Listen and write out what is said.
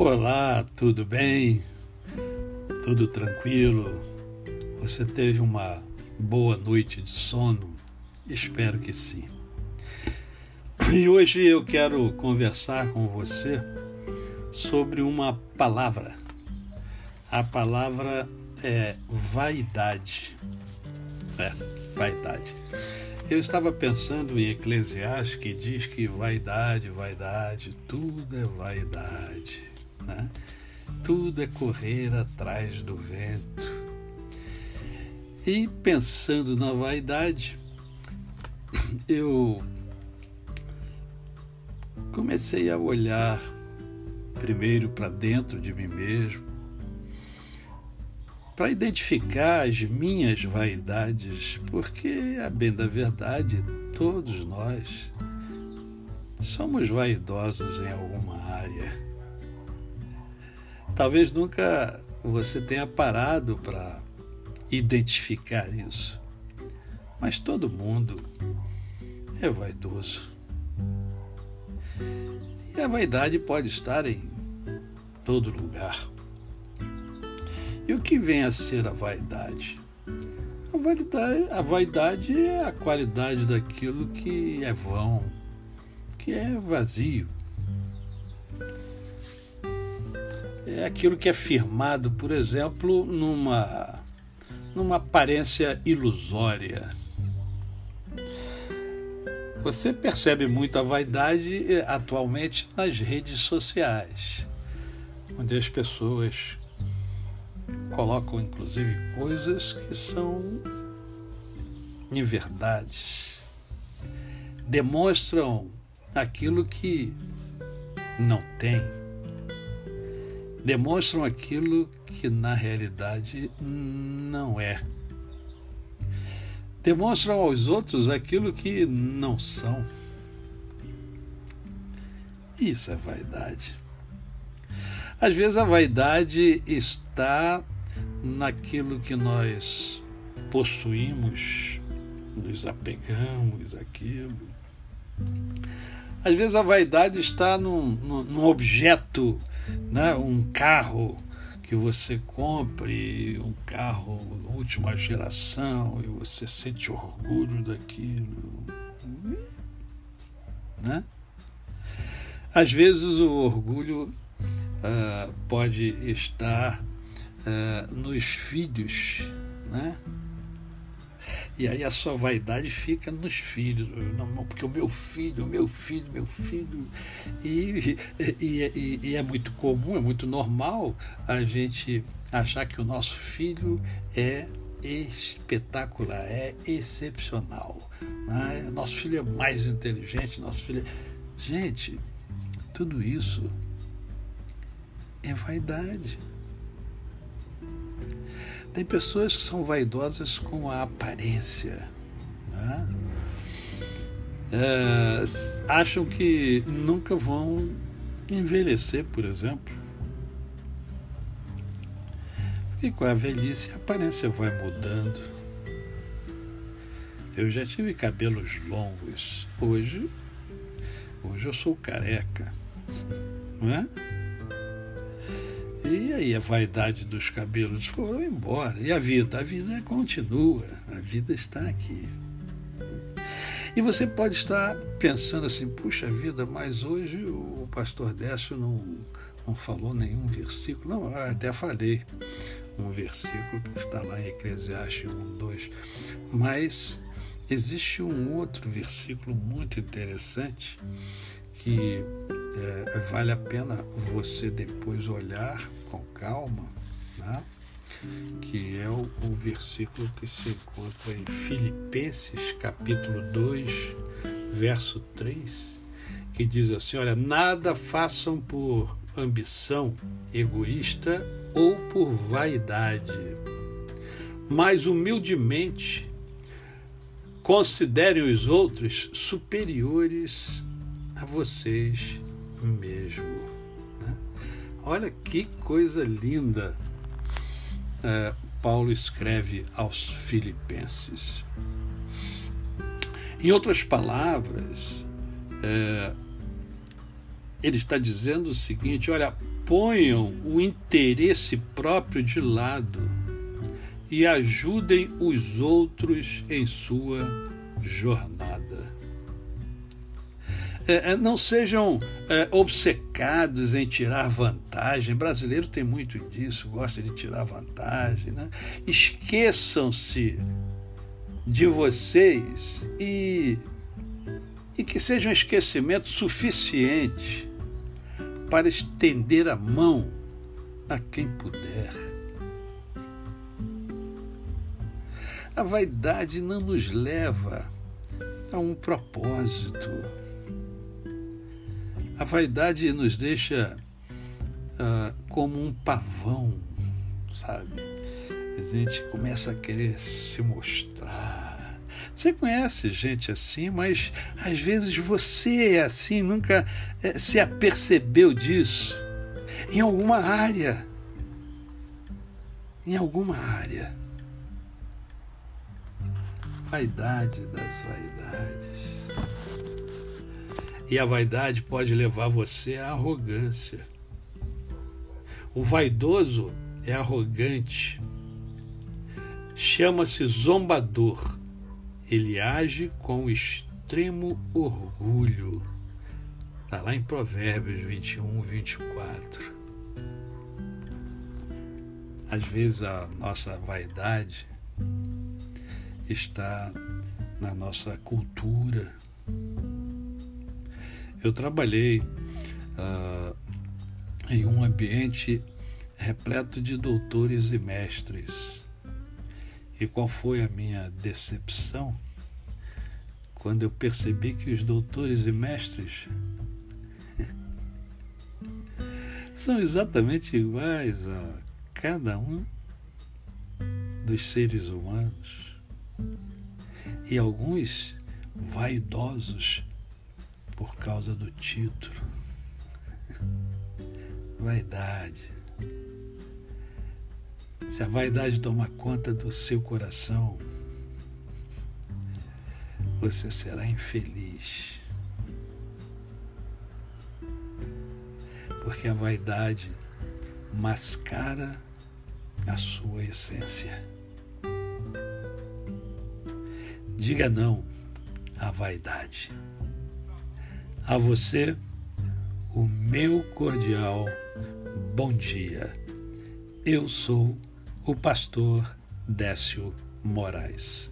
Olá, tudo bem? Tudo tranquilo? Você teve uma boa noite de sono? Espero que sim. E hoje eu quero conversar com você sobre uma palavra. A palavra é vaidade. É, vaidade. Eu estava pensando em Eclesiastes que diz que vaidade, vaidade, tudo é vaidade. Né? Tudo é correr atrás do vento. E pensando na vaidade, eu comecei a olhar primeiro para dentro de mim mesmo, para identificar as minhas vaidades, porque, a bem da verdade, todos nós somos vaidosos em alguma área. Talvez nunca você tenha parado para identificar isso, mas todo mundo é vaidoso. E a vaidade pode estar em todo lugar. E o que vem a ser a vaidade? A vaidade, a vaidade é a qualidade daquilo que é vão, que é vazio. É aquilo que é firmado, por exemplo, numa, numa aparência ilusória. Você percebe muito a vaidade eh, atualmente nas redes sociais, onde as pessoas colocam inclusive coisas que são inverdades, demonstram aquilo que não tem, demonstram aquilo que na realidade não é, demonstram aos outros aquilo que não são. Isso é vaidade. Às vezes a vaidade está naquilo que nós possuímos, nos apegamos àquilo. Às vezes a vaidade está num, num objeto, né? um carro que você compre, um carro última geração, e você sente orgulho daquilo. Né? Às vezes o orgulho uh, pode estar uh, nos filhos, né? E aí a sua vaidade fica nos filhos, não, porque o meu filho, o meu filho, meu filho. E, e, e, e, é muito comum, é muito normal a gente achar que o nosso filho é espetacular, é excepcional. Né? Nosso filho é mais inteligente, nosso filho. É... Gente, tudo isso é vaidade. Tem pessoas que são vaidosas com a aparência. Né? É, acham que nunca vão envelhecer, por exemplo. E com a velhice a aparência vai mudando. Eu já tive cabelos longos. Hoje, hoje eu sou careca. Não é? E aí a vaidade dos cabelos foram embora. E a vida? A vida continua, a vida está aqui. E você pode estar pensando assim, puxa vida, mas hoje o pastor Décio não, não falou nenhum versículo. Não, eu até falei um versículo que está lá em Eclesiastes 1, 2. Mas existe um outro versículo muito interessante que é, vale a pena você depois olhar com calma, né? que é o, o, versículo que se encontra em Filipenses, capítulo 2, verso 3, que diz assim: Olha, nada façam por ambição egoísta ou por vaidade, mas humildemente considerem os outros superiores a vocês mesmo. Né? Olha que coisa linda é, Paulo escreve aos Filipenses. Em outras palavras, é, ele está dizendo o seguinte: olha, ponham o interesse próprio de lado e ajudem os outros em sua jornada. É, é, não sejam é, obcecados em tirar vantagem. Brasileiro tem muito disso, gosta de tirar vantagem. Né? Esqueçam-se de vocês e, e que seja um esquecimento suficiente para estender a mão a quem puder. A vaidade não nos leva a um propósito a vaidade nos deixa uh, como um pavão, sabe? A gente começa a querer se mostrar. Você conhece gente assim, mas às vezes você é assim, nunca é, se apercebeu disso. Em alguma área. Em alguma área. Vaidade das vaidades. E a vaidade pode levar você à arrogância. O vaidoso é arrogante. Chama-se zombador. Ele age com extremo orgulho. Está lá em Provérbios 21, 24. Às vezes a nossa vaidade está na nossa cultura, eu trabalhei uh, em um ambiente repleto de doutores e mestres. E qual foi a minha decepção quando eu percebi que os doutores e mestres são exatamente iguais a cada um dos seres humanos e alguns vaidosos por causa do título. Vaidade. Se a vaidade tomar conta do seu coração, você será infeliz. Porque a vaidade mascara a sua essência. Diga não à vaidade. A você, o meu cordial bom dia. Eu sou o pastor Décio Moraes.